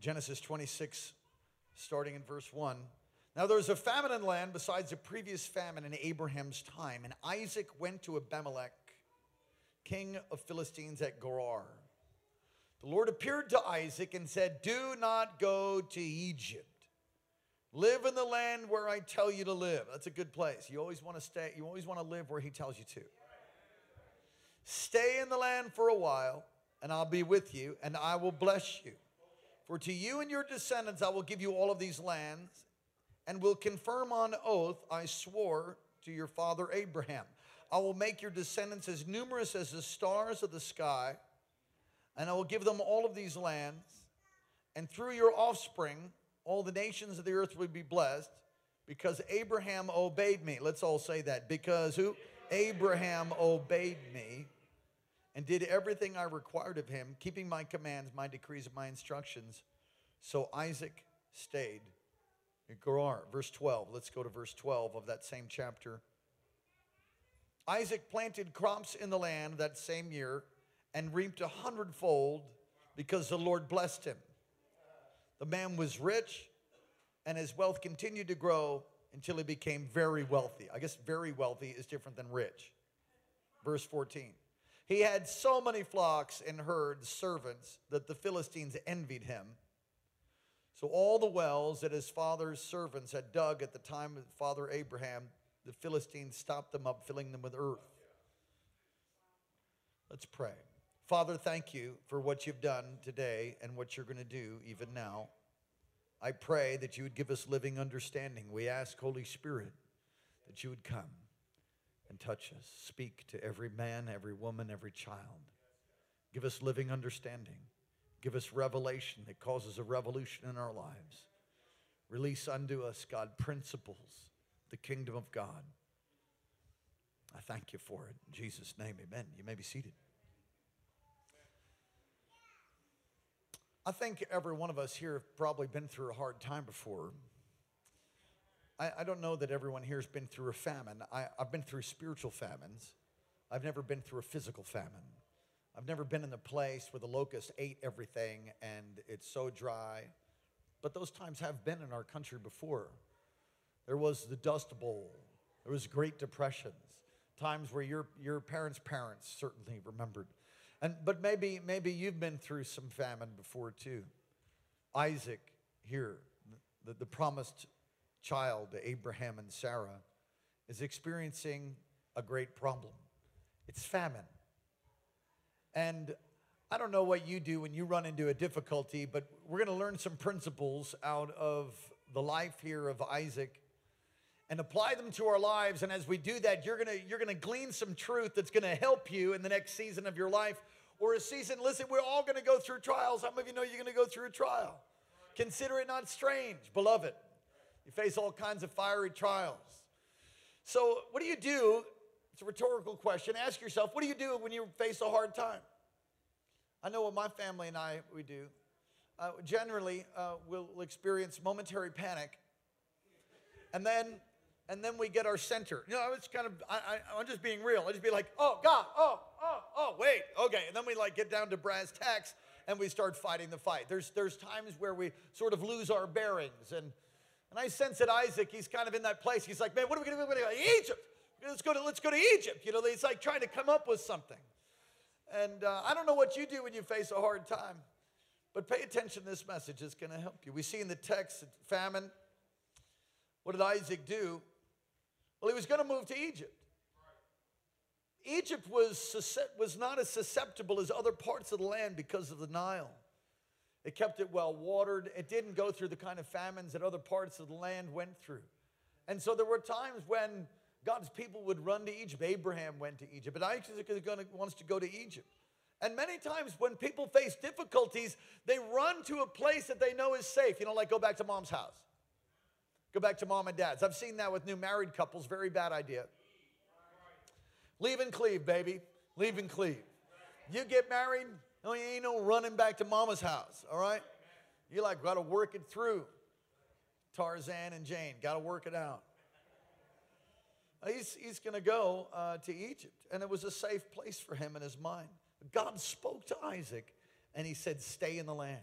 Genesis 26, starting in verse 1. Now there was a famine in land besides the previous famine in Abraham's time, and Isaac went to Abimelech, king of Philistines at Gerar. The Lord appeared to Isaac and said, Do not go to Egypt. Live in the land where I tell you to live. That's a good place. You always want to stay, you always want to live where he tells you to. Stay in the land for a while, and I'll be with you, and I will bless you. For to you and your descendants I will give you all of these lands, and will confirm on oath I swore to your father Abraham. I will make your descendants as numerous as the stars of the sky, and I will give them all of these lands, and through your offspring all the nations of the earth will be blessed because Abraham obeyed me. Let's all say that. Because who? Abraham obeyed me and did everything I required of him, keeping my commands, my decrees, and my instructions. So Isaac stayed in Gerar. Verse 12. Let's go to verse 12 of that same chapter. Isaac planted crops in the land that same year and reaped a hundredfold because the Lord blessed him. The man was rich, and his wealth continued to grow until he became very wealthy. I guess very wealthy is different than rich. Verse 14. He had so many flocks and herds, servants, that the Philistines envied him. So all the wells that his father's servants had dug at the time of father Abraham, the Philistines stopped them up, filling them with earth. Let's pray. Father, thank you for what you've done today and what you're going to do even now. I pray that you would give us living understanding. We ask, Holy Spirit, that you would come and touch us. Speak to every man, every woman, every child. Give us living understanding. Give us revelation that causes a revolution in our lives. Release unto us, God, principles, the kingdom of God. I thank you for it. In Jesus' name, amen. You may be seated. I think every one of us here have probably been through a hard time before. I, I don't know that everyone here has been through a famine. I, I've been through spiritual famines. I've never been through a physical famine. I've never been in the place where the locust ate everything and it's so dry. But those times have been in our country before. There was the Dust Bowl. There was Great Depressions, times where your, your parents' parents certainly remembered. And, but maybe, maybe you've been through some famine before too. Isaac here, the, the promised child Abraham and Sarah, is experiencing a great problem. It's famine. And I don't know what you do when you run into a difficulty, but we're going to learn some principles out of the life here of Isaac and apply them to our lives. And as we do that, you're gonna, you're gonna glean some truth that's gonna help you in the next season of your life or a season. Listen, we're all gonna go through trials. How many of you know you're gonna go through a trial? Consider it not strange, beloved. You face all kinds of fiery trials. So, what do you do? It's a rhetorical question. Ask yourself, what do you do when you face a hard time? I know what my family and I we do. Uh, generally, uh, we'll experience momentary panic, and then and then we get our center. You know, it's kind of, I, I, I'm just being real. I just be like, oh, God, oh, oh, oh, wait, okay. And then we like get down to brass tacks and we start fighting the fight. There's, there's times where we sort of lose our bearings. And, and I sense that Isaac, he's kind of in that place. He's like, man, what are we going to do? Egypt. Let's go to, let's go to Egypt. You know, he's like trying to come up with something. And uh, I don't know what you do when you face a hard time, but pay attention this message. is going to help you. We see in the text famine. What did Isaac do? Well, he was going to move to Egypt. Egypt was, was not as susceptible as other parts of the land because of the Nile. It kept it well watered. It didn't go through the kind of famines that other parts of the land went through. And so there were times when God's people would run to Egypt. Abraham went to Egypt, but Isaac is going to, wants to go to Egypt. And many times when people face difficulties, they run to a place that they know is safe. You know, like go back to mom's house. Go back to mom and dad's. I've seen that with new married couples. Very bad idea. Leave and cleave, baby. Leave and cleave. You get married, no, you ain't no running back to mama's house, all right? You like got to work it through. Tarzan and Jane, got to work it out. He's, he's to go uh, to Egypt, and it was a safe place for him in his mind. God spoke to Isaac, and he said, Stay in the land.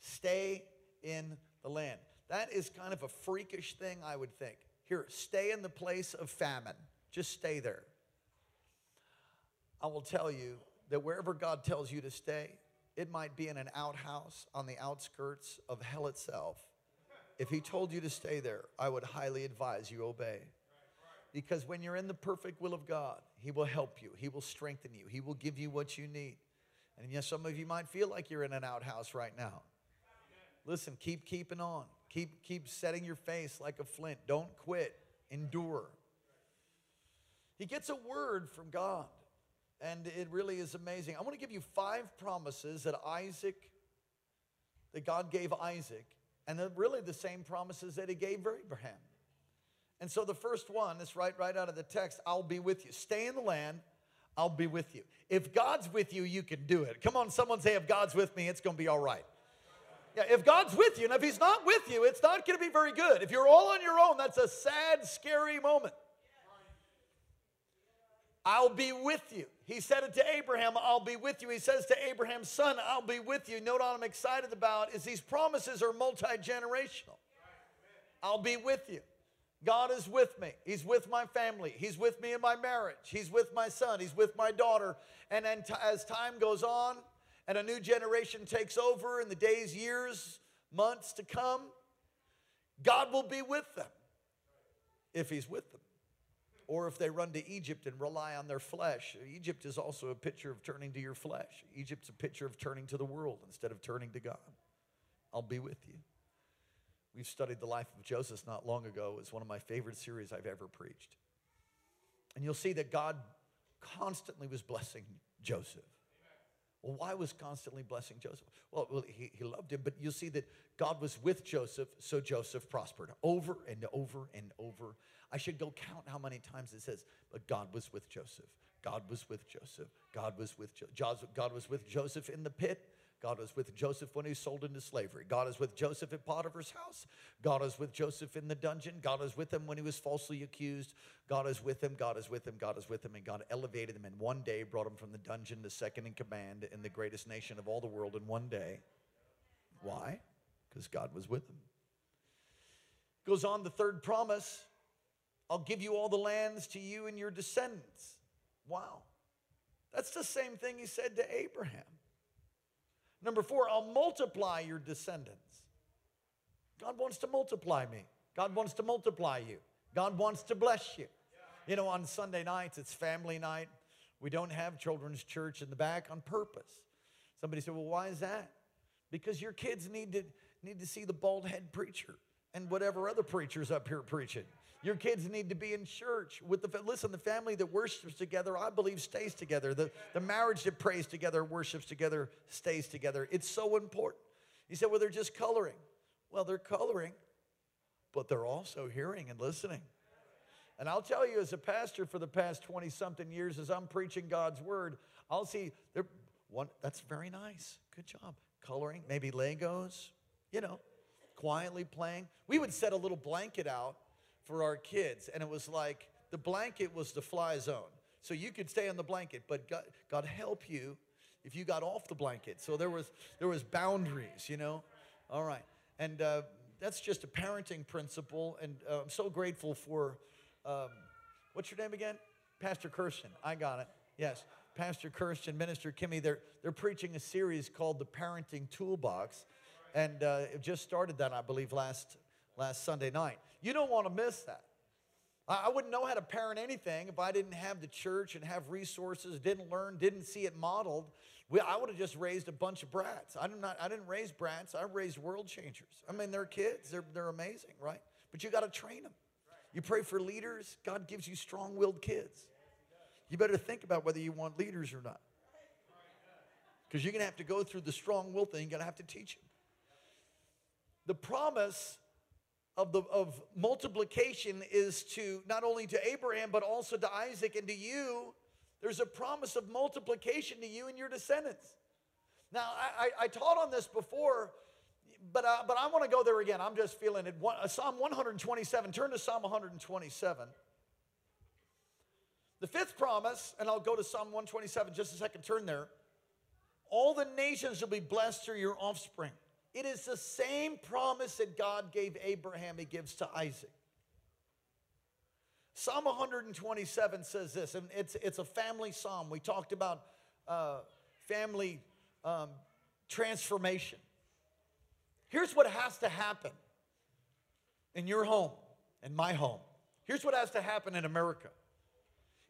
Stay in the land. That is kind of a freakish thing, I would think. Here, stay in the place of famine. Just stay there. I will tell you that wherever God tells you to stay, it might be in an outhouse on the outskirts of hell itself. If He told you to stay there, I would highly advise you obey. Because when you're in the perfect will of God, He will help you, He will strengthen you, He will give you what you need. And yes, some of you might feel like you're in an outhouse right now. Listen, keep keeping on. Keep keep setting your face like a flint. Don't quit. Endure. He gets a word from God. And it really is amazing. I want to give you five promises that Isaac, that God gave Isaac, and they're really the same promises that he gave Abraham. And so the first one is right, right out of the text I'll be with you. Stay in the land, I'll be with you. If God's with you, you can do it. Come on, someone say, if God's with me, it's going to be all right. Yeah, if God's with you, and if He's not with you, it's not going to be very good. If you're all on your own, that's a sad, scary moment. I'll be with you. He said it to Abraham, I'll be with you. He says to Abraham's son, I'll be with you. Note what I'm excited about is these promises are multi generational. I'll be with you. God is with me. He's with my family. He's with me in my marriage. He's with my son. He's with my daughter. And as time goes on and a new generation takes over in the days, years, months to come, God will be with them if He's with them or if they run to Egypt and rely on their flesh. Egypt is also a picture of turning to your flesh. Egypt's a picture of turning to the world instead of turning to God. I'll be with you. We've studied the life of Joseph not long ago. It's one of my favorite series I've ever preached. And you'll see that God constantly was blessing Joseph. Well, why was constantly blessing Joseph? Well, well he, he loved him, but you'll see that God was with Joseph, so Joseph prospered over and over and over I should go count how many times it says, but God was with Joseph. God was with Joseph. God was with jo- God was with Joseph in the pit. God was with Joseph when he was sold into slavery. God is with Joseph at Potiphar's house. God is with Joseph in the dungeon. God is with him when he was falsely accused. God is with him. God is with him. God is with him. And God elevated him and one day brought him from the dungeon to second in command in the greatest nation of all the world in one day. Why? Because God was with him. Goes on the third promise I'll give you all the lands to you and your descendants. Wow. That's the same thing he said to Abraham. Number four, I'll multiply your descendants. God wants to multiply me. God wants to multiply you. God wants to bless you. You know, on Sunday nights, it's family night. We don't have children's church in the back on purpose. Somebody said, Well, why is that? Because your kids need to, need to see the bald head preacher and whatever other preachers up here preaching. Your kids need to be in church with the listen, the family that worships together, I believe, stays together. The, the marriage that prays together, worships together, stays together. It's so important. You said, well, they're just coloring. Well, they're coloring, but they're also hearing and listening. And I'll tell you, as a pastor for the past 20 something years, as I'm preaching God's word, I'll see one that's very nice. Good job. Coloring, maybe Legos, you know, quietly playing. We would set a little blanket out for our kids. And it was like the blanket was the fly zone. So you could stay on the blanket, but God, God help you if you got off the blanket. So there was there was boundaries, you know. All right, and uh, that's just a parenting principle. And uh, I'm so grateful for um, what's your name again, Pastor Kirsten. I got it. Yes, Pastor Kirsten, Minister Kimmy. They're they're preaching a series called the Parenting Toolbox, and uh, it just started that I believe last last Sunday night. You don't want to miss that. I wouldn't know how to parent anything if I didn't have the church and have resources, didn't learn, didn't see it modeled. We, I would have just raised a bunch of brats. I, did not, I didn't raise brats, I raised world changers. I mean, they're kids, they're, they're amazing, right? But you got to train them. You pray for leaders, God gives you strong willed kids. You better think about whether you want leaders or not. Because you're going to have to go through the strong will thing, you're going to have to teach them. The promise of, the, of multiplication is to not only to Abraham, but also to Isaac and to you. There's a promise of multiplication to you and your descendants. Now, I, I, I taught on this before, but, uh, but I want to go there again. I'm just feeling it. One, uh, Psalm 127, turn to Psalm 127. The fifth promise, and I'll go to Psalm 127 just a second, turn there. All the nations will be blessed through your offspring. It is the same promise that God gave Abraham, he gives to Isaac. Psalm 127 says this, and it's, it's a family psalm. We talked about uh, family um, transformation. Here's what has to happen in your home, in my home. Here's what has to happen in America.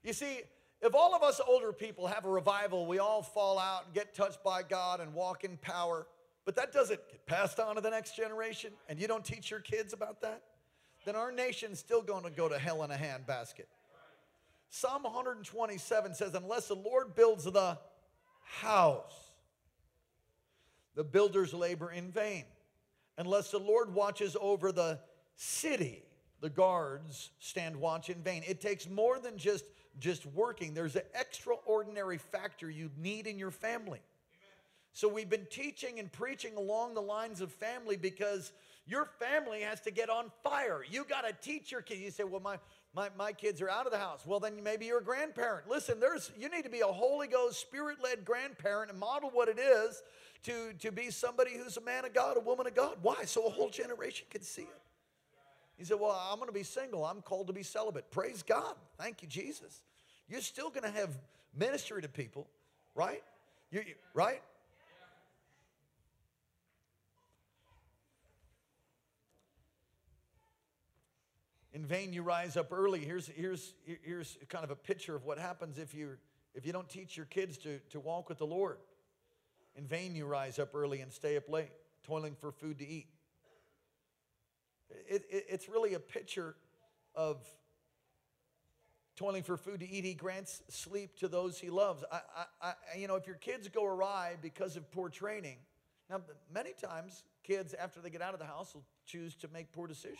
You see, if all of us older people have a revival, we all fall out and get touched by God and walk in power, but that doesn't get passed on to the next generation, and you don't teach your kids about that, then our nation's still going to go to hell in a handbasket. Psalm 127 says, Unless the Lord builds the house, the builders labor in vain. Unless the Lord watches over the city, the guards stand watch in vain. It takes more than just, just working, there's an extraordinary factor you need in your family. So we've been teaching and preaching along the lines of family because your family has to get on fire. You got to teach your kids. You say, well, my, my, my kids are out of the house. Well, then maybe you're a grandparent. Listen, there's you need to be a Holy Ghost, Spirit-led grandparent and model what it is to, to be somebody who's a man of God, a woman of God. Why? So a whole generation can see it. He said, Well, I'm going to be single. I'm called to be celibate. Praise God. Thank you, Jesus. You're still going to have ministry to people, right? You, right? In vain you rise up early. Here's, here's, here's kind of a picture of what happens if you, if you don't teach your kids to, to walk with the Lord. In vain you rise up early and stay up late, toiling for food to eat. It, it, it's really a picture of toiling for food to eat. He grants sleep to those he loves. I, I, I, you know, if your kids go awry because of poor training, now many times kids after they get out of the house will choose to make poor decisions.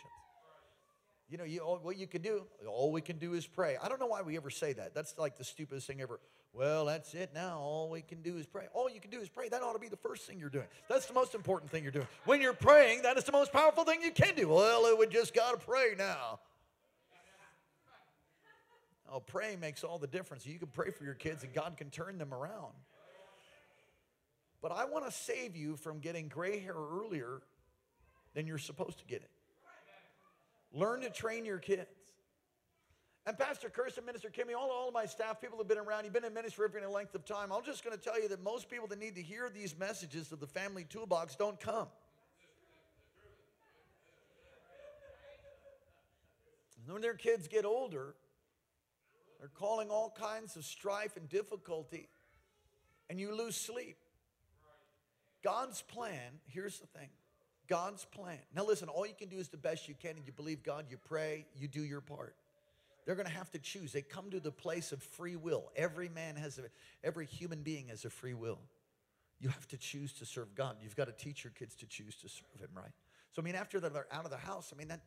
You know, you, what you can do, all we can do is pray. I don't know why we ever say that. That's like the stupidest thing ever. Well, that's it now. All we can do is pray. All you can do is pray. That ought to be the first thing you're doing. That's the most important thing you're doing. When you're praying, that is the most powerful thing you can do. Well, we just got to pray now. Oh, praying makes all the difference. You can pray for your kids and God can turn them around. But I want to save you from getting gray hair earlier than you're supposed to get it. Learn to train your kids. And Pastor Kirsten, Minister Kimmy, all, all of my staff, people have been around, you've been in ministry for any length of time. I'm just going to tell you that most people that need to hear these messages of the family toolbox don't come. And when their kids get older, they're calling all kinds of strife and difficulty, and you lose sleep. God's plan, here's the thing God's plan. Now, listen, all you can do is the best you can, and you believe God, you pray, you do your part. They're going to have to choose. They come to the place of free will. Every man has a, every human being has a free will. You have to choose to serve God. You've got to teach your kids to choose to serve Him, right? So, I mean, after they're out of the house, I mean, that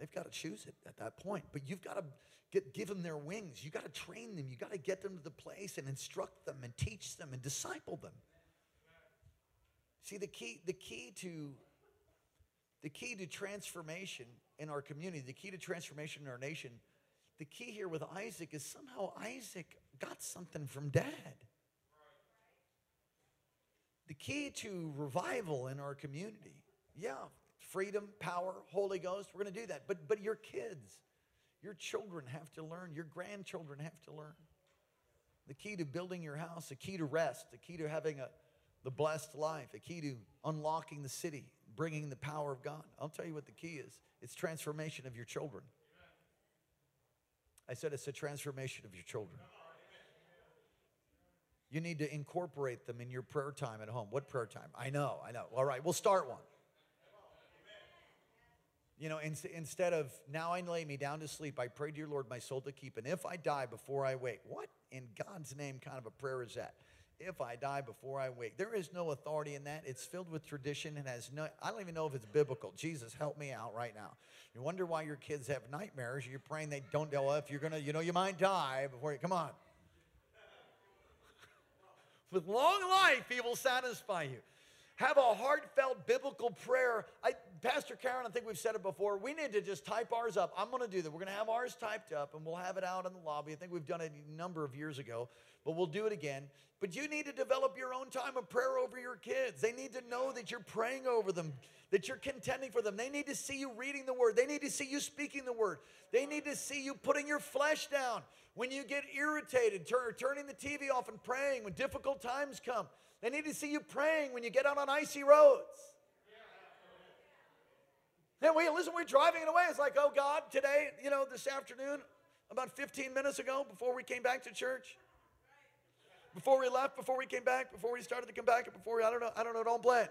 they've got to choose it at that point. But you've got to get, give them their wings. You've got to train them. You've got to get them to the place and instruct them and teach them and disciple them. See, the key, the key to the key to transformation in our community, the key to transformation in our nation, the key here with Isaac is somehow Isaac got something from dad. The key to revival in our community, yeah, freedom, power, Holy Ghost, we're going to do that. But, but your kids, your children have to learn, your grandchildren have to learn. The key to building your house, the key to rest, the key to having a, the blessed life, the key to unlocking the city, bringing the power of God. I'll tell you what the key is it's transformation of your children. I said it's a transformation of your children. You need to incorporate them in your prayer time at home. What prayer time? I know, I know. All right, we'll start one. You know, in, instead of now I lay me down to sleep, I pray to your Lord my soul to keep. And if I die before I wake, what in God's name kind of a prayer is that? If I die before I wake. There is no authority in that. It's filled with tradition and has no, I don't even know if it's biblical. Jesus, help me out right now. You wonder why your kids have nightmares. You're praying they don't, well, if you're going to, you know, you might die before you, come on. With long life, he will satisfy you. Have a heartfelt biblical prayer. I, Pastor Karen, I think we've said it before. We need to just type ours up. I'm going to do that. We're going to have ours typed up and we'll have it out in the lobby. I think we've done it a number of years ago, but we'll do it again. But you need to develop your own time of prayer over your kids. They need to know that you're praying over them, that you're contending for them. They need to see you reading the word. They need to see you speaking the word. They need to see you putting your flesh down when you get irritated, tur- turning the TV off and praying when difficult times come. They need to see you praying when you get out on icy roads. And we listen, we're driving it away. It's like, oh God, today, you know, this afternoon, about 15 minutes ago, before we came back to church, before we left, before we came back, before we started to come back, before we, I don't know, I don't know, don't blend.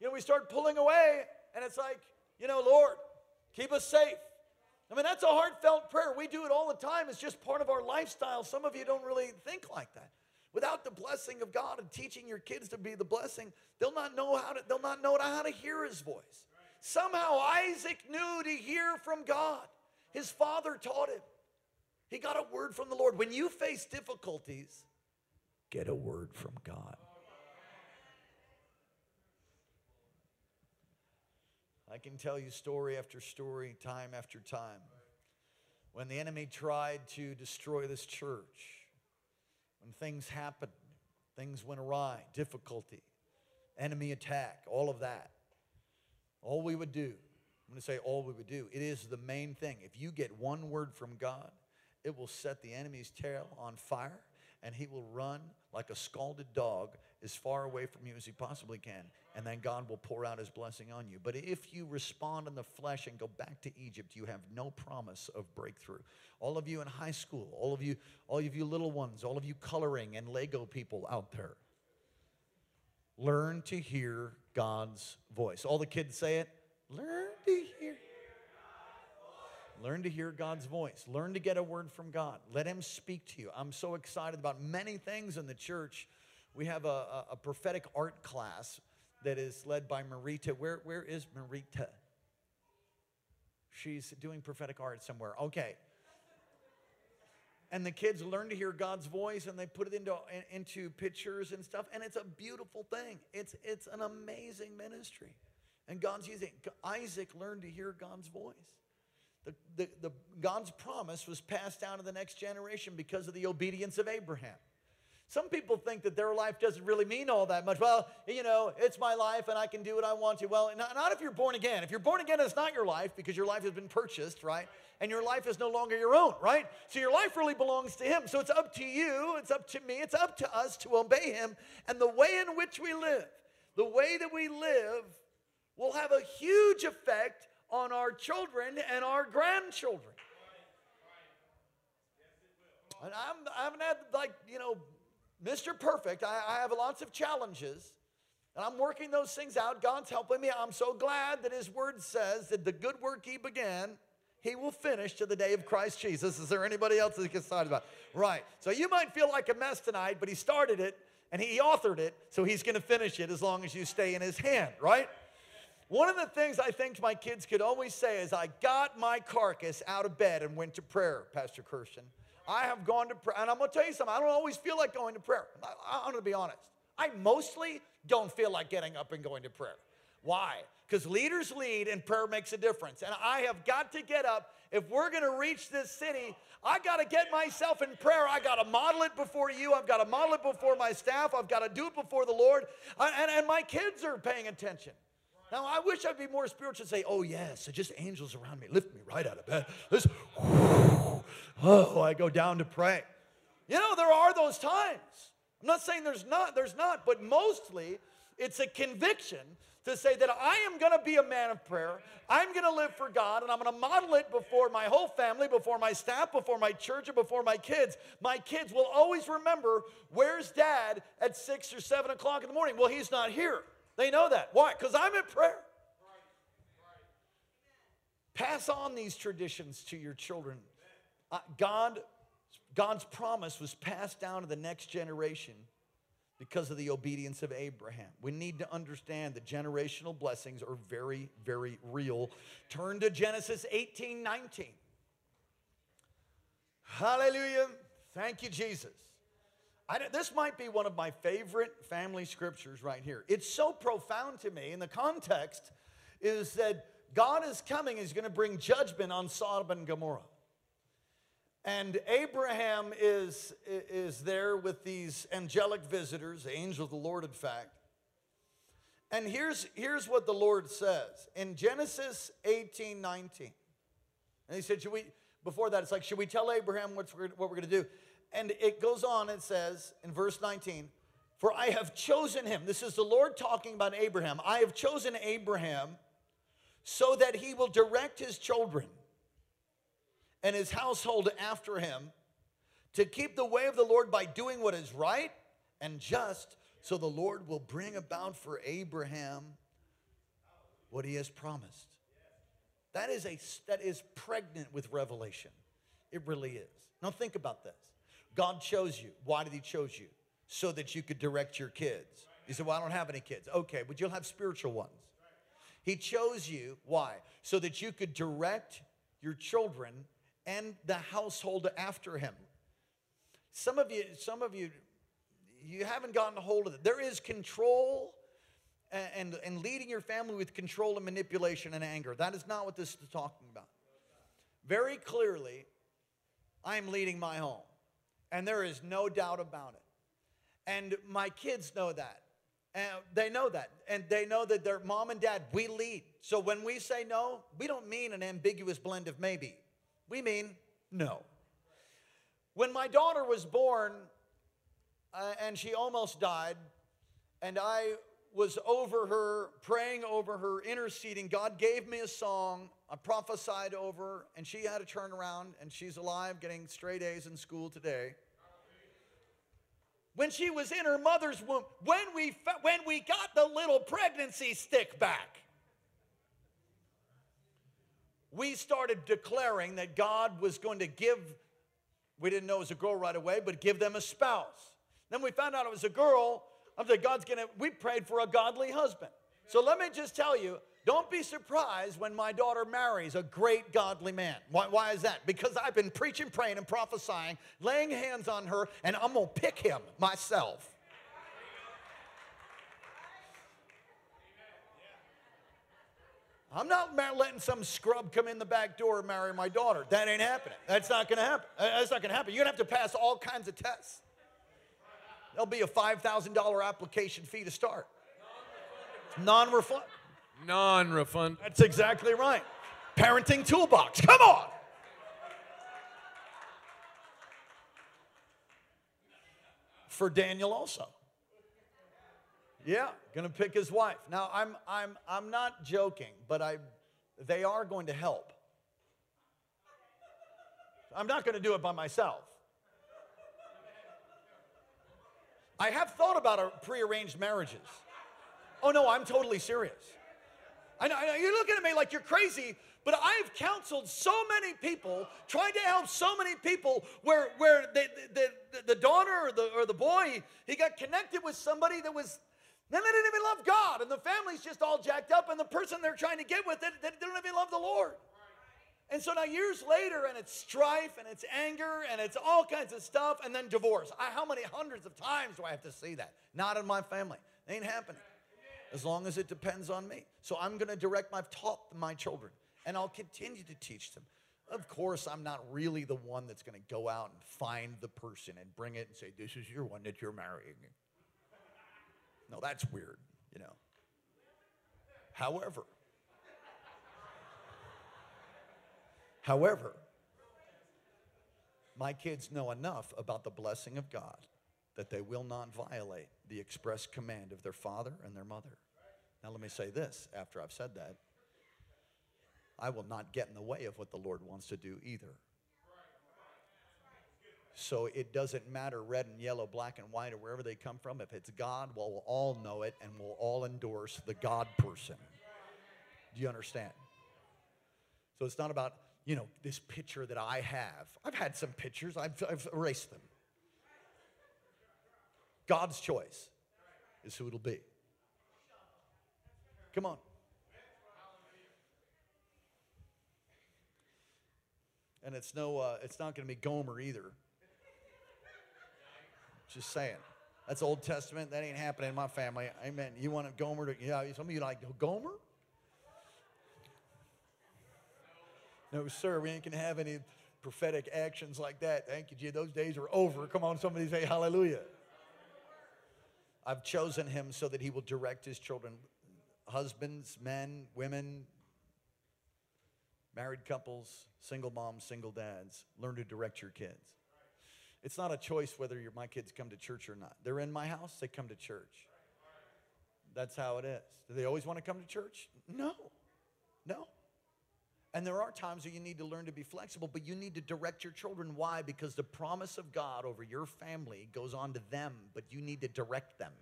You know, we start pulling away, and it's like, you know, Lord, keep us safe. I mean, that's a heartfelt prayer. We do it all the time. It's just part of our lifestyle. Some of you don't really think like that. Without the blessing of God and teaching your kids to be the blessing, they'll not know how to, they'll not know how to hear his voice. Somehow Isaac knew to hear from God. His father taught him. He got a word from the Lord. When you face difficulties, get a word from God. I can tell you story after story, time after time. When the enemy tried to destroy this church, when things happened, things went awry, difficulty, enemy attack, all of that. All we would do, I'm going to say all we would do, it is the main thing. If you get one word from God, it will set the enemy's tail on fire and he will run like a scalded dog as far away from you as he possibly can and then God will pour out his blessing on you. But if you respond in the flesh and go back to Egypt, you have no promise of breakthrough. All of you in high school, all of you, all of you little ones, all of you coloring and Lego people out there, learn to hear God's voice. All the kids say it. Learn to hear. Learn to hear God's voice. Learn to get a word from God. Let Him speak to you. I'm so excited about many things in the church. We have a, a, a prophetic art class that is led by Marita. Where, where is Marita? She's doing prophetic art somewhere. Okay. And the kids learn to hear God's voice and they put it into, into pictures and stuff. And it's a beautiful thing. It's, it's an amazing ministry. And God's using Isaac learned to hear God's voice. The, the, the, God's promise was passed down to the next generation because of the obedience of Abraham. Some people think that their life doesn't really mean all that much. Well, you know, it's my life and I can do what I want to. Well, not, not if you're born again. If you're born again, it's not your life because your life has been purchased, right? And your life is no longer your own, right? So your life really belongs to Him. So it's up to you, it's up to me, it's up to us to obey Him. And the way in which we live, the way that we live, will have a huge effect on our children and our grandchildren. And I'm, I haven't had like, you know, Mr. Perfect, I, I have lots of challenges, and I'm working those things out. God's helping me. I'm so glad that His Word says that the good work He began, He will finish to the day of Christ Jesus. Is there anybody else that gets excited about? Right. So you might feel like a mess tonight, but He started it and He authored it, so He's going to finish it as long as you stay in His hand, right? One of the things I think my kids could always say is, I got my carcass out of bed and went to prayer, Pastor Kirsten. I have gone to prayer, and I'm going to tell you something. I don't always feel like going to prayer. I, I'm going to be honest. I mostly don't feel like getting up and going to prayer. Why? Because leaders lead and prayer makes a difference. And I have got to get up. If we're going to reach this city, I got to get myself in prayer. I got to model it before you. I've got to model it before my staff. I've got to do it before the Lord. And, and my kids are paying attention. Now, I wish I'd be more spiritual and say, oh, yes, just angels around me. Lift me right out of bed. This, oh, I go down to pray. You know, there are those times. I'm not saying there's not, there's not, but mostly it's a conviction to say that I am going to be a man of prayer. I'm going to live for God, and I'm going to model it before my whole family, before my staff, before my church, and before my kids. My kids will always remember, where's dad at six or seven o'clock in the morning? Well, he's not here. They know that. Why? Because I'm in prayer. Pass on these traditions to your children. God, God's promise was passed down to the next generation because of the obedience of Abraham. We need to understand that generational blessings are very, very real. Turn to Genesis 18 19. Hallelujah. Thank you, Jesus. This might be one of my favorite family scriptures right here. It's so profound to me, and the context is that God is coming, He's going to bring judgment on Sodom and Gomorrah. And Abraham is, is there with these angelic visitors, the angel of the Lord, in fact. And here's, here's what the Lord says in Genesis 18 19. And he said, Should we, before that, it's like, Should we tell Abraham what's, what we're going to do? And it goes on, it says in verse 19, For I have chosen him. This is the Lord talking about Abraham. I have chosen Abraham so that he will direct his children and his household after him to keep the way of the Lord by doing what is right and just, so the Lord will bring about for Abraham what he has promised. That is a that is pregnant with revelation. It really is. Now think about this. God chose you. Why did he chose you? So that you could direct your kids. You said, "Well, I don't have any kids." Okay, but you'll have spiritual ones. He chose you. Why? So that you could direct your children and the household after him. Some of you, some of you, you haven't gotten a hold of it. There is control and, and leading your family with control and manipulation and anger. That is not what this is talking about. Very clearly, I am leading my home, and there is no doubt about it. And my kids know that. And they know that. And they know that their mom and dad, we lead. So when we say no, we don't mean an ambiguous blend of maybe. We mean no. When my daughter was born uh, and she almost died, and I was over her, praying over her, interceding, God gave me a song. I prophesied over and she had to turn around, and she's alive, getting straight A's in school today. When she was in her mother's womb, when we, when we got the little pregnancy stick back, we started declaring that God was going to give, we didn't know it was a girl right away, but give them a spouse. Then we found out it was a girl. I'm saying God's gonna, we prayed for a godly husband. So let me just tell you, don't be surprised when my daughter marries a great godly man. Why, why is that? Because I've been preaching, praying, and prophesying, laying hands on her, and I'm gonna pick him myself. I'm not letting some scrub come in the back door and marry my daughter. That ain't happening. That's not going to happen. That's not going to happen. You're going to have to pass all kinds of tests. There'll be a $5,000 application fee to start. Non refund. Non refund. That's exactly right. Parenting toolbox. Come on. For Daniel also. Yeah, gonna pick his wife. Now I'm I'm I'm not joking, but I they are going to help. I'm not gonna do it by myself. I have thought about prearranged marriages. Oh no, I'm totally serious. I know, I know you're looking at me like you're crazy, but I've counseled so many people, trying to help so many people where, where the, the, the, the daughter or the, or the boy, he got connected with somebody that was, then they didn't even love God, and the family's just all jacked up, and the person they're trying to get with, they, they don't even love the Lord. And so now years later, and it's strife, and it's anger, and it's all kinds of stuff, and then divorce. I, how many hundreds of times do I have to see that? Not in my family. It ain't happening. As long as it depends on me. So I'm going to direct, my, I've taught my children, and I'll continue to teach them. Of course, I'm not really the one that's going to go out and find the person and bring it and say, This is your one that you're marrying. No, that's weird, you know. However, however, my kids know enough about the blessing of God that they will not violate the express command of their father and their mother. Now, let me say this after I've said that I will not get in the way of what the Lord wants to do either. So it doesn't matter red and yellow, black and white, or wherever they come from. If it's God, well, we'll all know it and we'll all endorse the God person. Do you understand? So it's not about, you know, this picture that I have. I've had some pictures, I've, I've erased them. God's choice is who it'll be. Come on. And it's no, uh, it's not going to be Gomer either. Just saying. That's Old Testament. That ain't happening in my family. Amen. You want a Gomer to, yeah, some of you like Gomer? No, sir, we ain't gonna have any prophetic actions like that. Thank you, Jesus. Those days are over. Come on, somebody say hallelujah. I've chosen him so that he will direct his children. Husbands, men, women, married couples, single moms, single dads, learn to direct your kids. It's not a choice whether my kids come to church or not. They're in my house, they come to church. That's how it is. Do they always want to come to church? No. No. And there are times where you need to learn to be flexible, but you need to direct your children. Why? Because the promise of God over your family goes on to them, but you need to direct them.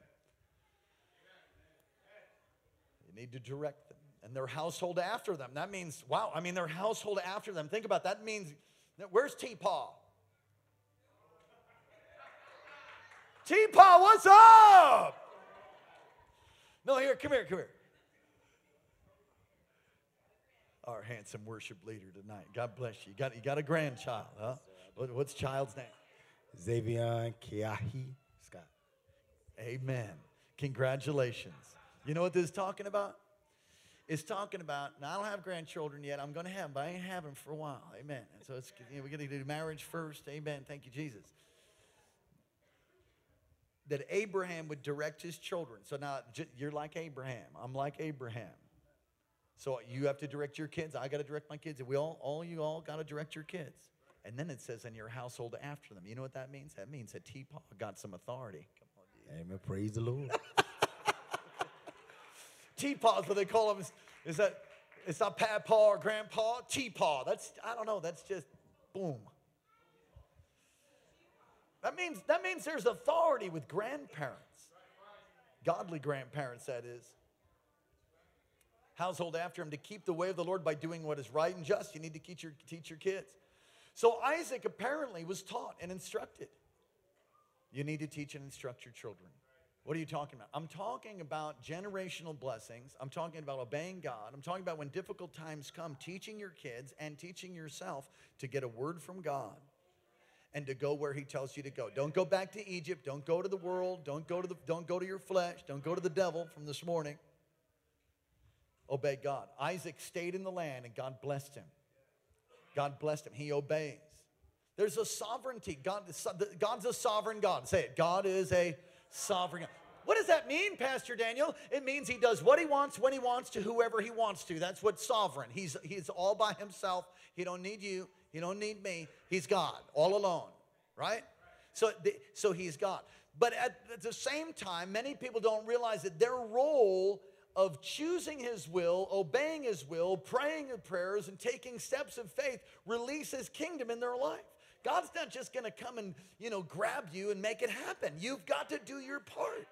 You need to direct them. And their household after them. That means, wow, I mean, their household after them. Think about that. that means, where's T Paul? T Paul, what's up? No, here, come here, come here our handsome worship leader tonight. God bless you. You got, you got a grandchild, huh? What, what's child's name? Xavier Kiahi Scott. Amen. Congratulations. You know what this is talking about? It's talking about, now I don't have grandchildren yet. I'm going to have them, but I ain't having them for a while. Amen. And so it's, you know, we're going to do marriage first. Amen. Thank you, Jesus. That Abraham would direct his children. So now you're like Abraham. I'm like Abraham. So you have to direct your kids. I got to direct my kids. We all, all you all got to direct your kids. And then it says in your household after them. You know what that means? That means that T-Paw got some authority. On, Amen. Praise the Lord. T-Paw is what they call him. Is that it's not Paw or Grandpa? T-Paw. That's I don't know. That's just boom. That means that means there's authority with grandparents. Godly grandparents, that is household after him to keep the way of the Lord by doing what is right and just. You need to teach your, teach your kids. So Isaac apparently was taught and instructed. You need to teach and instruct your children. What are you talking about? I'm talking about generational blessings. I'm talking about obeying God. I'm talking about when difficult times come, teaching your kids and teaching yourself to get a word from God and to go where he tells you to go. Don't go back to Egypt. Don't go to the world. Don't go to the don't go to your flesh. Don't go to the devil from this morning obey God. Isaac stayed in the land and God blessed him. God blessed him. He obeys. There's a sovereignty. God, God's a sovereign God. Say it. God is a sovereign God. What does that mean, Pastor Daniel? It means he does what he wants, when he wants, to whoever he wants to. That's what sovereign. He's, he's all by himself. He don't need you. He don't need me. He's God, all alone, right? So, so he's God. But at the same time, many people don't realize that their role of choosing his will, obeying his will, praying the prayers, and taking steps of faith release his kingdom in their life. God's not just going to come and, you know, grab you and make it happen. You've got to do your part.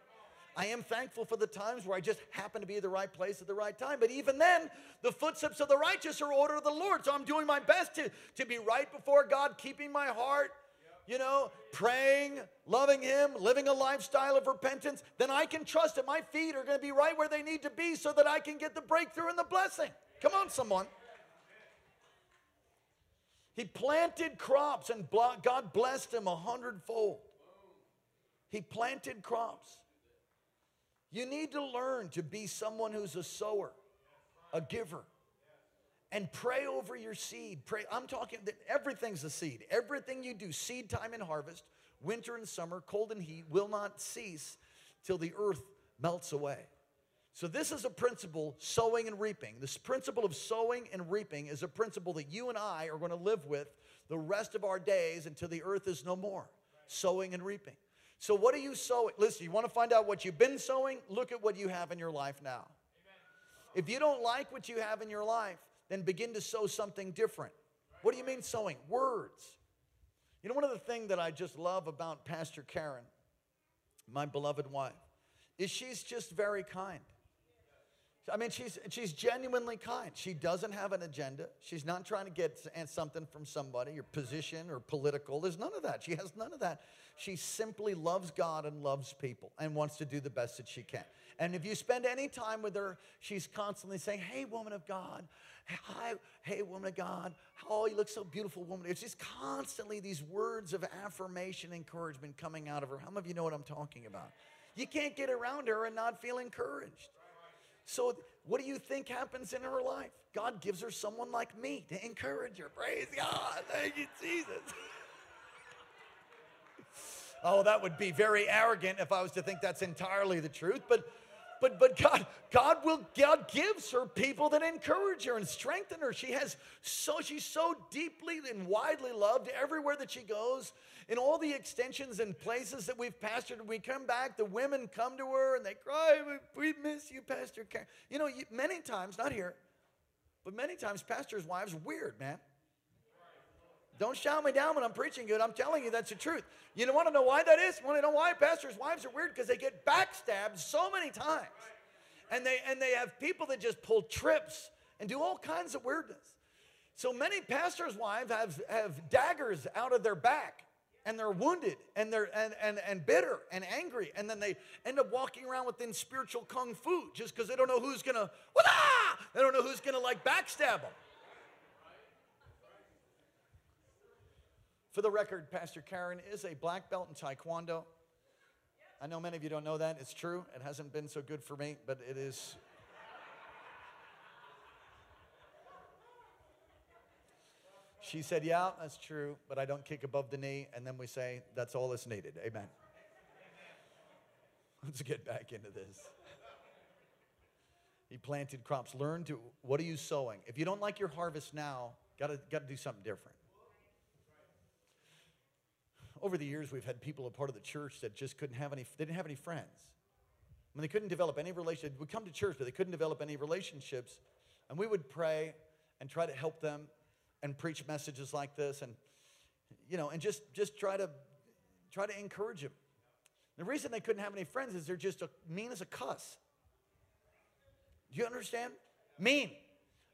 I am thankful for the times where I just happen to be at the right place at the right time. But even then, the footsteps of the righteous are order of the Lord. So I'm doing my best to, to be right before God, keeping my heart you know, praying, loving Him, living a lifestyle of repentance, then I can trust that my feet are going to be right where they need to be so that I can get the breakthrough and the blessing. Come on, someone. He planted crops and God blessed him a hundredfold. He planted crops. You need to learn to be someone who's a sower, a giver and pray over your seed. Pray. I'm talking that everything's a seed. Everything you do, seed time and harvest, winter and summer, cold and heat, will not cease till the earth melts away. So, this is a principle, sowing and reaping. This principle of sowing and reaping is a principle that you and I are going to live with the rest of our days until the earth is no more. Sowing and reaping. So, what are you sowing? Listen, you want to find out what you've been sowing? Look at what you have in your life now. If you don't like what you have in your life, then begin to sow something different. What do you mean sowing? Words. You know, one of the things that I just love about Pastor Karen, my beloved wife, is she's just very kind. I mean, she's, she's genuinely kind. She doesn't have an agenda. She's not trying to get something from somebody or position or political. There's none of that. She has none of that. She simply loves God and loves people and wants to do the best that she can. And if you spend any time with her, she's constantly saying, Hey, woman of God. Hi, hey, woman of God. Oh, you look so beautiful, woman. It's just constantly these words of affirmation, encouragement coming out of her. How many of you know what I'm talking about? You can't get around her and not feel encouraged. So, what do you think happens in her life? God gives her someone like me to encourage her. Praise God. Thank you, Jesus. oh, that would be very arrogant if I was to think that's entirely the truth, but but but God God will God gives her people that encourage her and strengthen her. She has so she's so deeply and widely loved everywhere that she goes. In all the extensions and places that we've pastored, we come back, the women come to her and they cry, "We miss you, Pastor Karen." You know, many times, not here, but many times pastors' wives weird, man. Don't shout me down when I'm preaching good. I'm telling you that's the truth. You don't want to know why that is? Want to know why pastors' wives are weird? Because they get backstabbed so many times. And they and they have people that just pull trips and do all kinds of weirdness. So many pastors' wives have, have daggers out of their back and they're wounded and they're and, and, and bitter and angry and then they end up walking around within spiritual kung fu just because they don't know who's gonna they don't know who's gonna like backstab them for the record pastor karen is a black belt in taekwondo i know many of you don't know that it's true it hasn't been so good for me but it is She said, Yeah, that's true, but I don't kick above the knee. And then we say, That's all that's needed. Amen. Let's get back into this. He planted crops. Learn to, what are you sowing? If you don't like your harvest now, gotta, gotta do something different. Over the years, we've had people a part of the church that just couldn't have any, they didn't have any friends. I mean, they couldn't develop any relationship. We come to church, but they couldn't develop any relationships. And we would pray and try to help them and preach messages like this and you know and just just try to try to encourage them the reason they couldn't have any friends is they're just a, mean as a cuss do you understand mean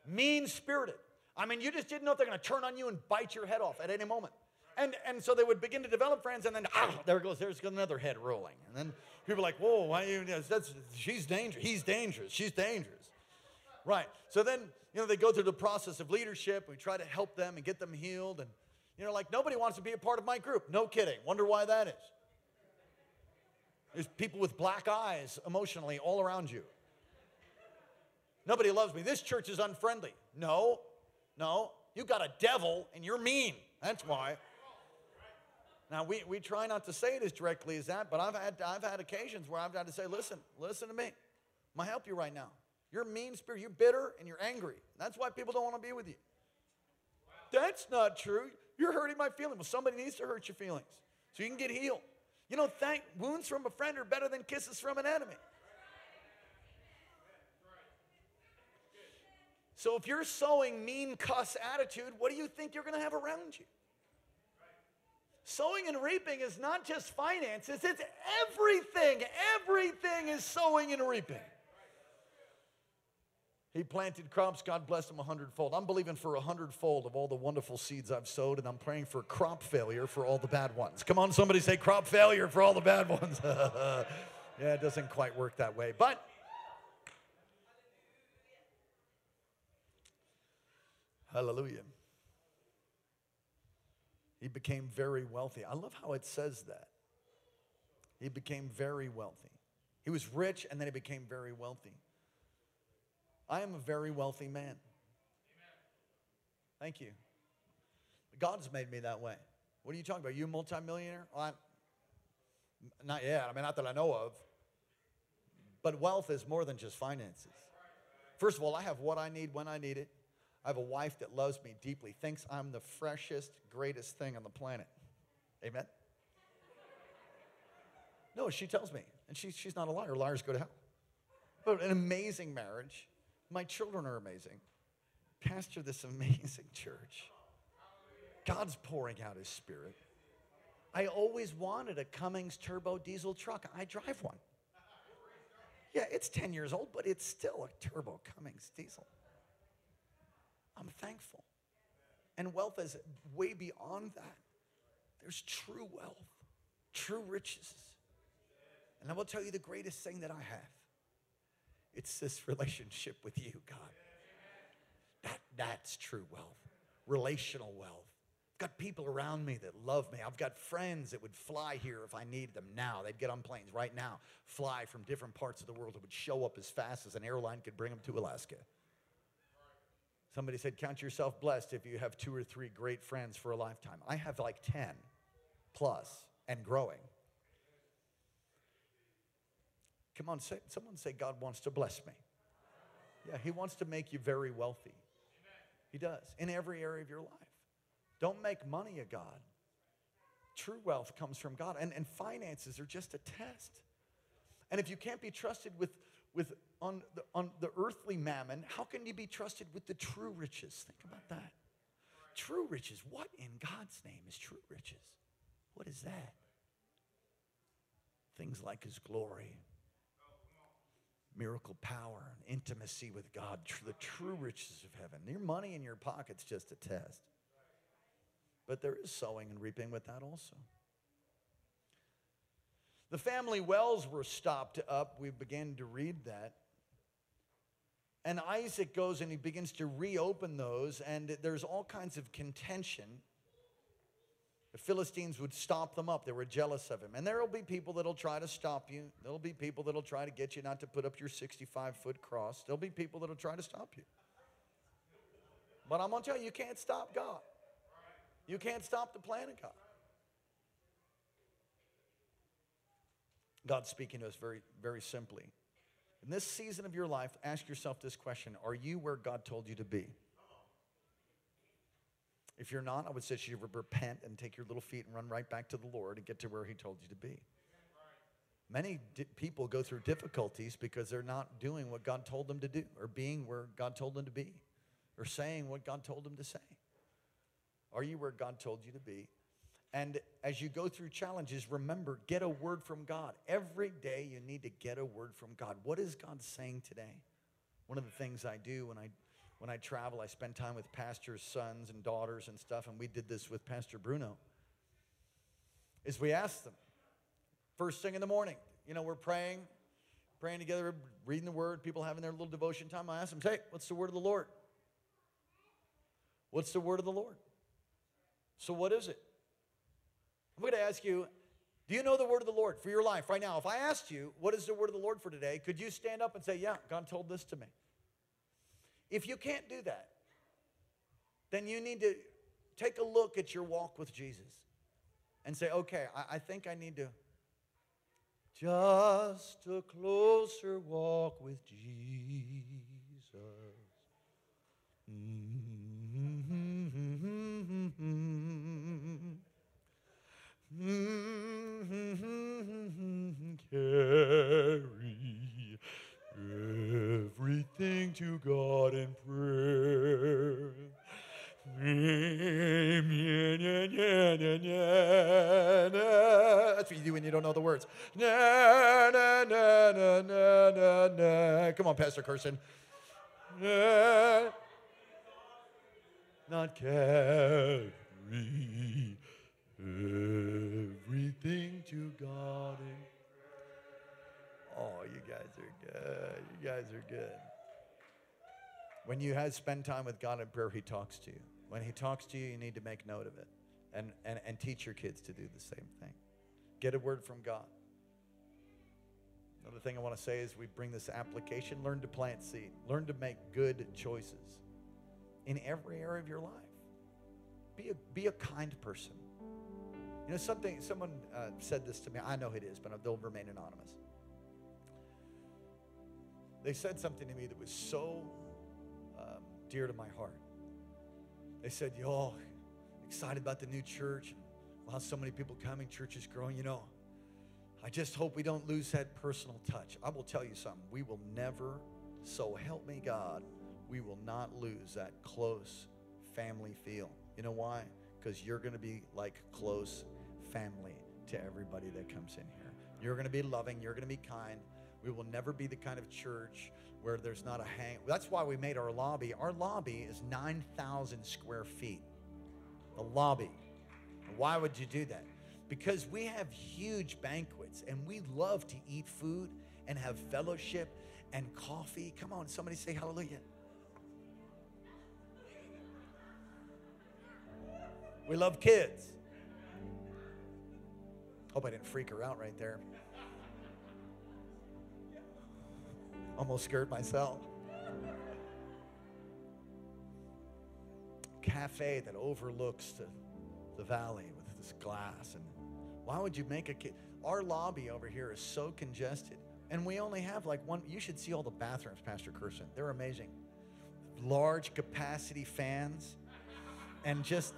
mean spirited i mean you just didn't know if they're going to turn on you and bite your head off at any moment and and so they would begin to develop friends and then ah, there goes there's another head rolling and then people are like whoa why you that's she's dangerous he's dangerous she's dangerous right so then you know, they go through the process of leadership. We try to help them and get them healed. And, you know, like nobody wants to be a part of my group. No kidding. Wonder why that is. There's people with black eyes emotionally all around you. Nobody loves me. This church is unfriendly. No, no. You got a devil and you're mean. That's why. Now, we, we try not to say it as directly as that, but I've had, I've had occasions where I've had to say, listen, listen to me. I'm going to help you right now. You're mean spirit. You're bitter and you're angry. That's why people don't want to be with you. That's not true. You're hurting my feelings. Well, somebody needs to hurt your feelings so you can get healed. You know, thank wounds from a friend are better than kisses from an enemy. So if you're sowing mean cuss attitude, what do you think you're going to have around you? Sowing and reaping is not just finances, it's everything. Everything is sowing and reaping. He planted crops, God blessed him a hundredfold. I'm believing for a hundredfold of all the wonderful seeds I've sowed, and I'm praying for crop failure for all the bad ones. Come on, somebody say crop failure for all the bad ones. yeah, it doesn't quite work that way. But hallelujah. He became very wealthy. I love how it says that. He became very wealthy. He was rich and then he became very wealthy. I am a very wealthy man. Thank you. God's made me that way. What are you talking about? You a multimillionaire? Well, I'm, not yet. I mean, not that I know of. But wealth is more than just finances. First of all, I have what I need when I need it. I have a wife that loves me deeply, thinks I'm the freshest, greatest thing on the planet. Amen? No, she tells me. And she, she's not a liar. Liars go to hell. But an amazing marriage. My children are amazing. Pastor this amazing church. God's pouring out his spirit. I always wanted a Cummins turbo diesel truck. I drive one. Yeah, it's 10 years old, but it's still a turbo Cummins diesel. I'm thankful. And wealth is way beyond that. There's true wealth, true riches. And I will tell you the greatest thing that I have It's this relationship with you, God. That, that's true wealth, relational wealth. I've got people around me that love me. I've got friends that would fly here if I needed them now. They'd get on planes right now, fly from different parts of the world that would show up as fast as an airline could bring them to Alaska. Somebody said, Count yourself blessed if you have two or three great friends for a lifetime. I have like 10 plus and growing. Come on, say, someone say, God wants to bless me. Yeah, He wants to make you very wealthy. He does in every area of your life. Don't make money a God. True wealth comes from God, and, and finances are just a test. And if you can't be trusted with, with on, the, on the earthly mammon, how can you be trusted with the true riches? Think about that. True riches. What in God's name is true riches? What is that? Things like His glory, miracle power, and intimacy with God, the true riches of heaven. Your money in your pocket's just a test. But there is sowing and reaping with that also. The family wells were stopped up. We began to read that. And Isaac goes and he begins to reopen those, and there's all kinds of contention. The Philistines would stop them up. They were jealous of him. And there will be people that'll try to stop you. There'll be people that'll try to get you not to put up your 65 foot cross. There'll be people that'll try to stop you. But I'm going to tell you, you can't stop God. You can't stop the plan of God. God's speaking to us very, very simply. In this season of your life, ask yourself this question Are you where God told you to be? If you're not, I would say you should repent and take your little feet and run right back to the Lord and get to where He told you to be. Many di- people go through difficulties because they're not doing what God told them to do, or being where God told them to be, or saying what God told them to say. Are you where God told you to be? And as you go through challenges, remember, get a word from God. Every day you need to get a word from God. What is God saying today? One of the things I do when I when I travel, I spend time with pastors' sons and daughters and stuff, and we did this with Pastor Bruno. Is we ask them first thing in the morning, you know, we're praying, praying together, reading the word, people having their little devotion time. I ask them, say, what's the word of the Lord? What's the word of the Lord? So, what is it? I'm going to ask you, do you know the word of the Lord for your life right now? If I asked you, what is the word of the Lord for today, could you stand up and say, yeah, God told this to me? If you can't do that, then you need to take a look at your walk with Jesus and say, okay, I, I think I need to just a closer walk with Jesus. Mm-hmm. Carry everything to God in prayer. That's what you do when you don't know the words. Come on, Pastor Carson. Not carry everything to God Oh, you guys are good. You guys are good. When you have spend time with God in prayer, He talks to you. When He talks to you, you need to make note of it and, and, and teach your kids to do the same thing. Get a word from God. Another thing I want to say is we bring this application learn to plant seed, learn to make good choices in every area of your life. Be a, be a kind person. You know, something, someone uh, said this to me. I know it is, but they'll remain anonymous they said something to me that was so um, dear to my heart. They said, Y'all excited about the new church. Wow, so many people coming, church is growing. You know, I just hope we don't lose that personal touch. I will tell you something. We will never, so help me God, we will not lose that close family feel. You know why? Because you're going to be like close family to everybody that comes in here. You're going to be loving, you're going to be kind. We will never be the kind of church where there's not a hang. That's why we made our lobby. Our lobby is 9,000 square feet. The lobby. Why would you do that? Because we have huge banquets and we love to eat food and have fellowship and coffee. Come on, somebody say hallelujah. We love kids. Hope I didn't freak her out right there. Almost scared myself. Cafe that overlooks the, the valley with this glass. And why would you make a kid? Our lobby over here is so congested. And we only have like one. You should see all the bathrooms, Pastor Kirsten. They're amazing. Large capacity fans and just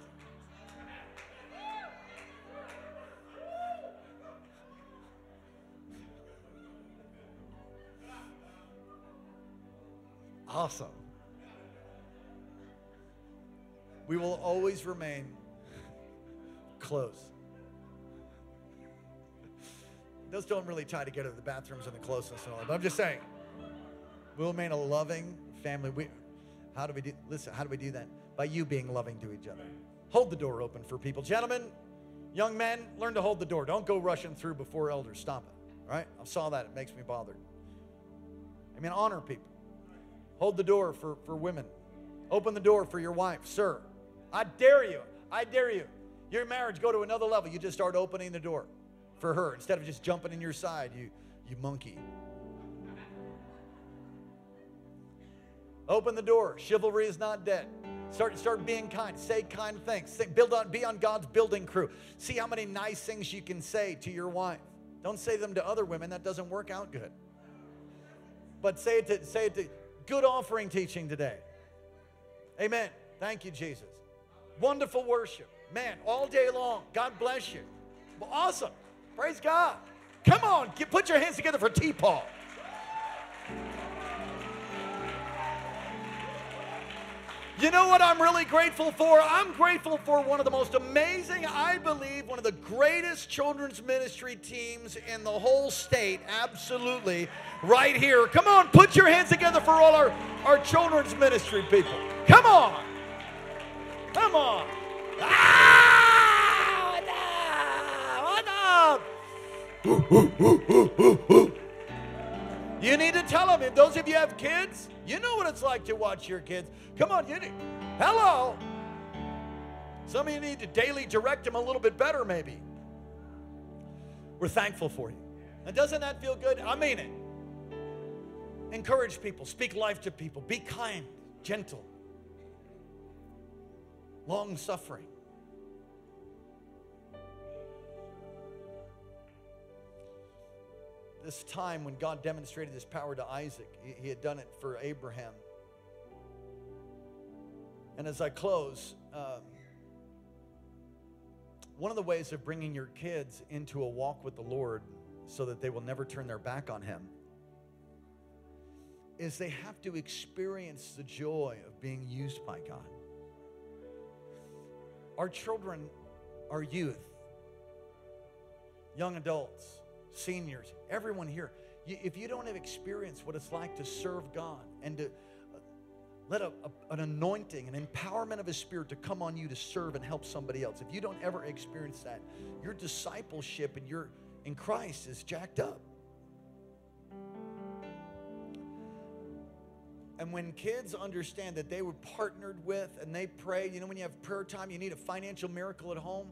Awesome. We will always remain close. Those don't really tie together the bathrooms and the closeness and all that. But I'm just saying, we'll remain a loving family. We, how do we do? Listen, how do we do that? By you being loving to each other. Hold the door open for people, gentlemen, young men. Learn to hold the door. Don't go rushing through before elders. Stop it. All right? I saw that. It makes me bothered. I mean, honor people. Hold the door for, for women. Open the door for your wife, sir. I dare you. I dare you. Your marriage go to another level. You just start opening the door for her instead of just jumping in your side, you, you monkey. Open the door. Chivalry is not dead. Start, start being kind. Say kind things. Say, build on, be on God's building crew. See how many nice things you can say to your wife. Don't say them to other women. That doesn't work out good. But say it to, say it to, good offering teaching today. Amen. Thank you, Jesus. Wonderful worship. Man, all day long. God bless you. Awesome. Praise God. Come on, get, put your hands together for T Paul. You know what I'm really grateful for? I'm grateful for one of the most amazing, I believe, one of the greatest children's ministry teams in the whole state. Absolutely. Right here. Come on, put your hands together for all our, our children's ministry people. Come on. Come on. Ah, what up? You need to tell them. If those of you have kids, you know what it's like to watch your kids. Come on, you need. Hello. Some of you need to daily direct them a little bit better, maybe. We're thankful for you. And doesn't that feel good? I mean it. Encourage people, speak life to people, be kind, gentle, long suffering. This time when God demonstrated his power to Isaac. He, had done it for Abraham. And as I close, um, one of the ways of bringing your kids into a walk with the Lord so that they will never turn their back on him is they have to experience the joy of being used by God. Our children, our youth, young adults, seniors, everyone here, if you don't have experience what it's like to serve God and to uh, let a, a, an anointing, an empowerment of His Spirit to come on you to serve and help somebody else, if you don't ever experience that, your discipleship and your in Christ is jacked up. And when kids understand that they were partnered with and they pray, you know, when you have prayer time, you need a financial miracle at home.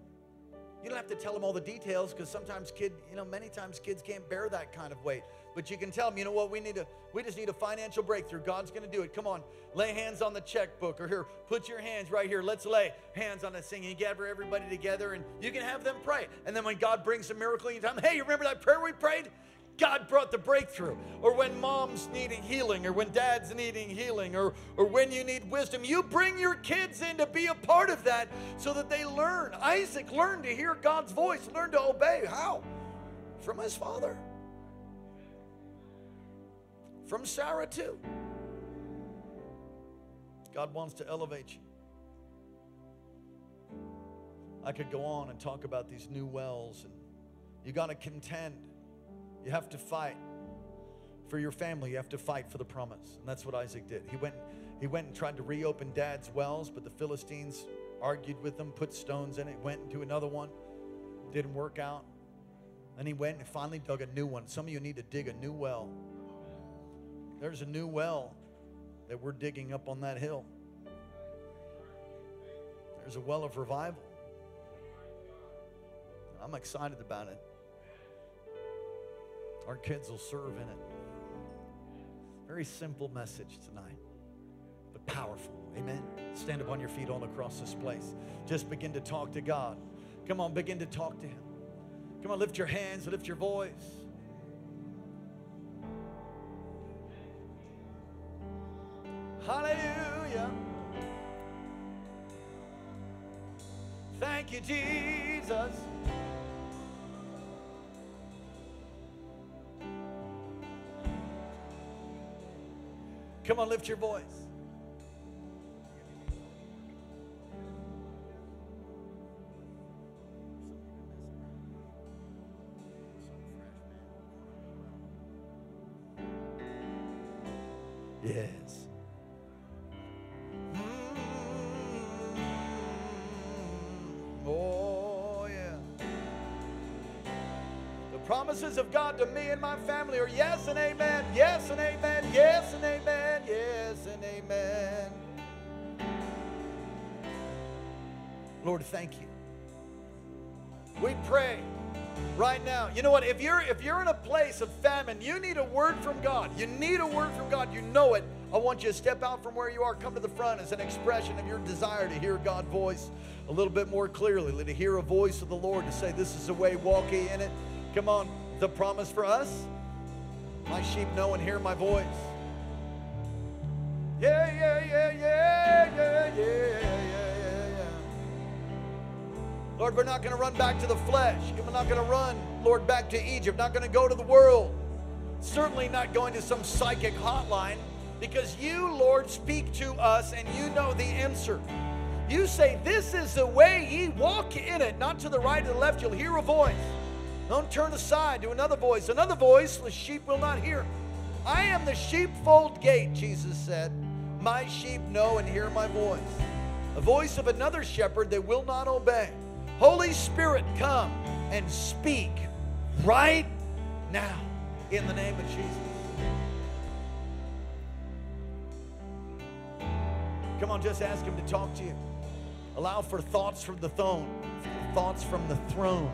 You don't have to tell them all the details because sometimes kid, you know, many times kids can't bear that kind of weight. But you can tell them, you know what, we need to, we just need a financial breakthrough. God's to do it. Come on, lay hands on the checkbook or here, put your hands right here. Let's lay hands on this thing. And gather everybody together and you can have them pray. And then when God brings a miracle, you tell them, hey, you remember that prayer we prayed? God brought the breakthrough. Or when mom's needing healing, or when dad's needing healing, or, or when you need wisdom, you bring your kids in to be a part of that so that they learn. Isaac learned to hear God's voice, learned to obey. How? From his father. From Sarah, too. God wants to elevate you. I could go on and talk about these new wells, and you got to contend. You have to fight for your family. You have to fight for the promise. And that's what Isaac did. He went, he went and tried to reopen dad's wells, but the Philistines argued with him, put stones in it, went into another one. Didn't work out. And he went and finally dug a new one. Some of you need to dig a new well. There's a new well that we're digging up on that hill. There's a well of revival. I'm excited about it. Our kids will serve in it. Very simple message tonight, but powerful. Amen. Stand up on your feet all across this place. Just begin to talk to God. Come on, begin to talk to Him. Come on, lift your hands, lift your voice. Hallelujah. Thank you, Jesus. Come on, lift your voice. Yes. Mm. Oh, yeah. The promises of God to me and my family are yes and amen, yes and amen, yes and amen, Lord, thank you. We pray right now. You know what? If you're if you're in a place of famine, you need a word from God. You need a word from God. You know it. I want you to step out from where you are, come to the front as an expression of your desire to hear God's voice a little bit more clearly, to hear a voice of the Lord to say, This is the way, walk in it. Come on, the promise for us. My sheep know and hear my voice. Yeah, yeah, yeah, yeah, yeah, yeah, Lord, we're not going to run back to the flesh. We're not going to run, Lord, back to Egypt. Not going to go to the world. Certainly not going to some psychic hotline because you, Lord, speak to us and you know the answer. You say, This is the way ye walk in it, not to the right or the left. You'll hear a voice. Don't turn aside to another voice. Another voice the sheep will not hear. I am the sheepfold gate, Jesus said. My sheep know and hear my voice. A voice of another shepherd they will not obey. Holy Spirit, come and speak right now in the name of Jesus. Come on, just ask Him to talk to you. Allow for thoughts from the throne, thoughts from the throne.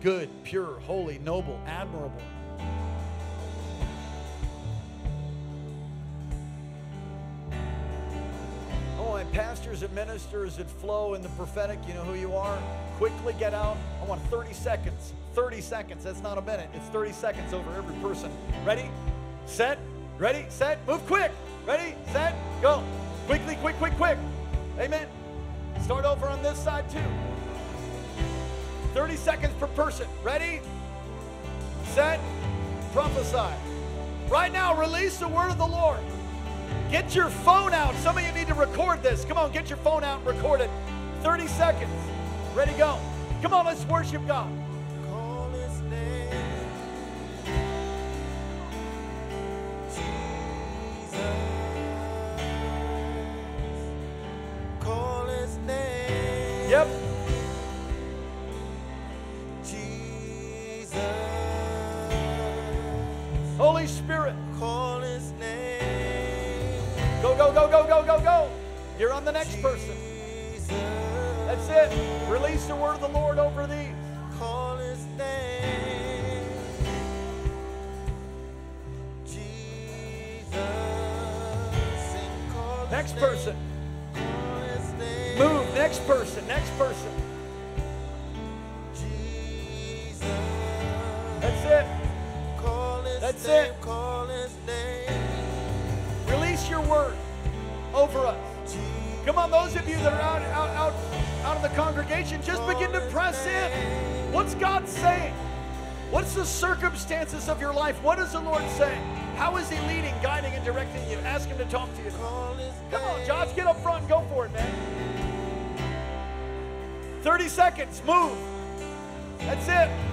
Good, pure, holy, noble, admirable. My pastors and ministers that flow in the prophetic, you know who you are. Quickly get out. I want 30 seconds. 30 seconds. That's not a minute. It's 30 seconds over every person. Ready? Set? Ready? Set? Move quick. Ready? Set? Go. Quickly, quick, quick, quick. Amen. Start over on this side too. 30 seconds per person. Ready? Set? Prophesy. Right now, release the word of the Lord. Get your phone out. Some of you need to record this. Come on, get your phone out and record it. 30 seconds. Ready, go. Come on, let's worship God. Call his name. Jesus. Call his name. Yep. Jesus. Holy Spirit. Call his name. Go, go, go, go, go, go, go. You're on the next person. That's it. Release the word of the Lord over these. Call his name. Jesus. Sing, call his Next person. Call his name. Move. Next person. Next person. That's it. That's it. Over us. Come on, those of you that are out, out, out, out of the congregation, just begin to press in. What's God saying? What's the circumstances of your life? What is the Lord saying? How is He leading, guiding, and directing you? Ask Him to talk to you. Come on. Josh, get up front go for it, man. 30 seconds, move. That's it.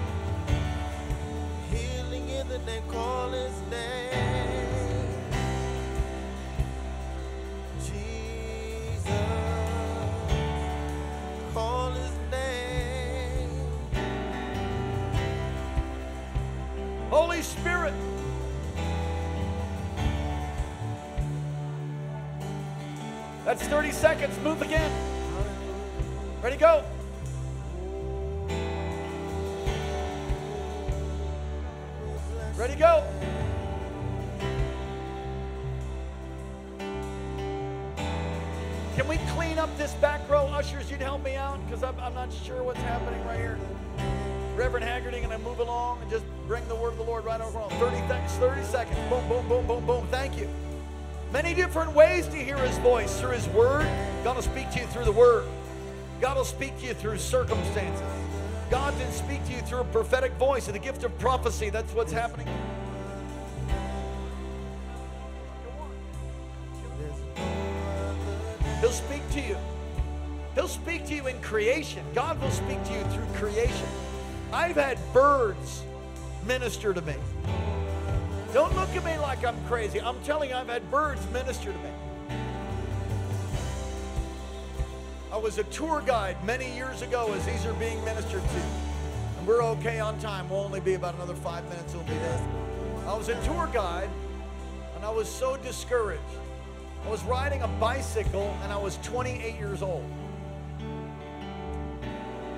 That's 30 seconds. Move again. Ready, go. Ready, go. Can we clean up this back row? Ushers, you'd help me out because I'm, I'm not sure what's happening right here. Reverend Haggerty, going to move along and just bring the word of the Lord right over on 30, th- 30 seconds. Boom, boom, boom, boom, boom. Thank you. Many different ways to hear his voice through his word. God will speak to you through the word. God will speak to you through circumstances. God can speak to you through a prophetic voice and the gift of prophecy. That's what's happening. He'll speak to you. He'll speak to you in creation. God will speak to you through creation. I've had birds minister to me. Don't look at me like I'm crazy. I'm telling you, I've had birds minister to me. I was a tour guide many years ago as these are being ministered to. And we're okay on time. We'll only be about another five minutes, we'll be done. I was a tour guide, and I was so discouraged. I was riding a bicycle, and I was 28 years old.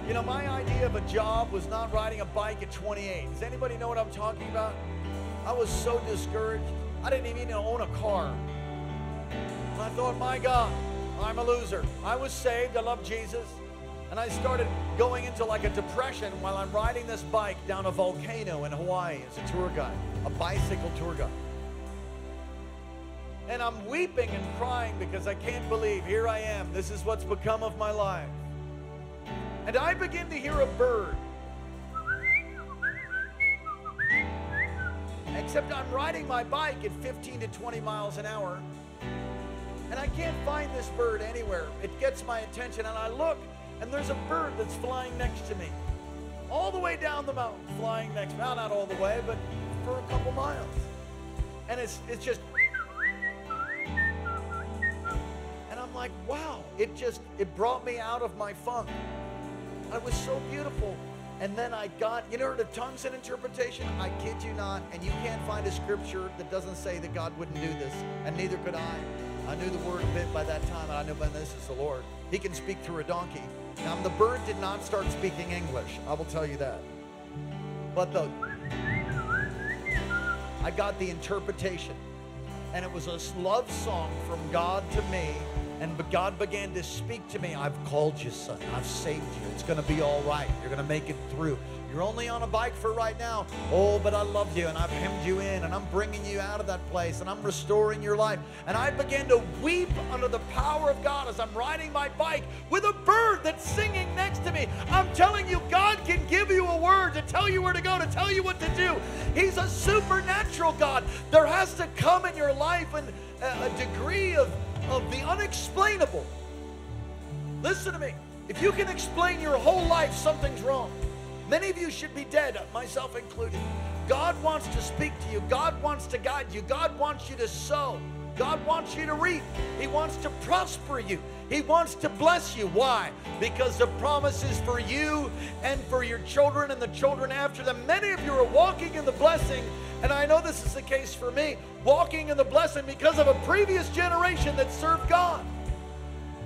You know, my idea of a job was not riding a bike at 28. Does anybody know what I'm talking about? I was so discouraged. I didn't even own a car. And I thought, my God, I'm a loser. I was saved. I love Jesus. And I started going into like a depression while I'm riding this bike down a volcano in Hawaii as a tour guide, a bicycle tour guide. And I'm weeping and crying because I can't believe here I am. This is what's become of my life. And I begin to hear a bird. Except I'm riding my bike at 15 to 20 miles an hour. And I can't find this bird anywhere. It gets my attention, and I look, and there's a bird that's flying next to me. All the way down the mountain, flying next. Well, not all the way, but for a couple miles. And it's, it's just. And I'm like, wow, it just, it brought me out of my funk. I was so beautiful. And then I got, you know, the tongues and interpretation. I kid you not. And you can't find a scripture that doesn't say that God wouldn't do this. And neither could I. I knew the word a bit by that time, and I knew, man, this is the Lord. He can speak through a donkey. Now, the bird did not start speaking English. I will tell you that. But the, I got the interpretation. And it was a love song from God to me. And God began to speak to me. I've called you, son. I've saved you. It's going to be all right. You're going to make it through. You're only on a bike for right now. Oh, but I love you and I've hemmed you in and I'm bringing you out of that place and I'm restoring your life. And I began to weep under the power of God as I'm riding my bike with a bird that's singing next to me. I'm telling you, God can give you a word to tell you where to go, to tell you what to do. He's a supernatural God. There has to come in your life an, a, a degree of, of the unexplainable. Listen to me. If you can explain your whole life, something's wrong. Many of you should be dead, myself included. God wants to speak to you. God wants to guide you. God wants you to sow. God wants you to reap. He wants to prosper you. He wants to bless you. Why? Because the promise is for you and for your children and the children after them. Many of you are walking in the blessing, and I know this is the case for me, walking in the blessing because of a previous generation that served God.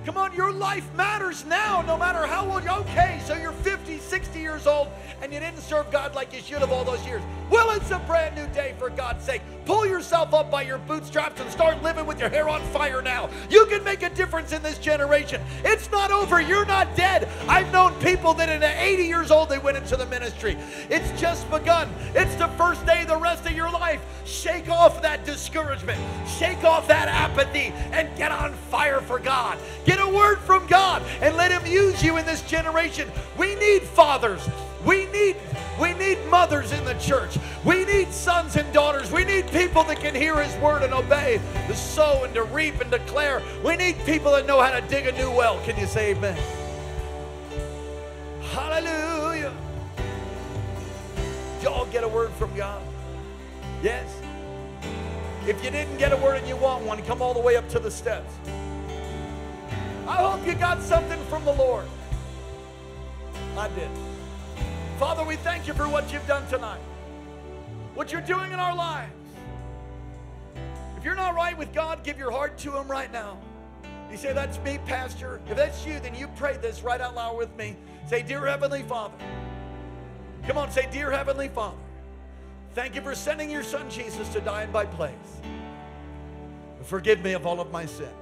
Come on, your life matters now, no matter how old you're. Okay, so you're 50, 60 years old, and you didn't serve God like you should have all those years. Well, it's a brand new day for God's sake. Pull yourself up by your bootstraps and start living with your hair on fire now. You can make a difference in this generation. It's not over. You're not dead. I've known people that at 80 years old, they went into the ministry. It's just begun. It's the first day of the rest of your life. Shake off that discouragement. Shake off that apathy and get on fire for God. Get a word from God and let him use you in this generation. We need fathers. We need we need mothers in the church. We need sons and daughters. We need people that can hear his word and obey, to sow and to reap and declare. We need people that know how to dig a new well. Can you say amen? Hallelujah. Y'all get a word from God? Yes. If you didn't get a word and you want one, come all the way up to the steps. I hope you got something from the Lord. I did. Father, we thank you for what you've done tonight, what you're doing in our lives. If you're not right with God, give your heart to Him right now. You say, That's me, Pastor. If that's you, then you pray this right out loud with me. Say, Dear Heavenly Father. Come on, say, Dear Heavenly Father, thank you for sending your son Jesus to die in my place. Forgive me of all of my sin.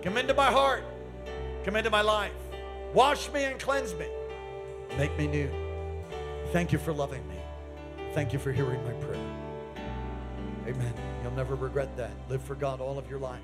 Come into my heart. Come into my life. Wash me and cleanse me. Make me new. Thank you for loving me. Thank you for hearing my prayer. Amen. You'll never regret that. Live for God all of your life.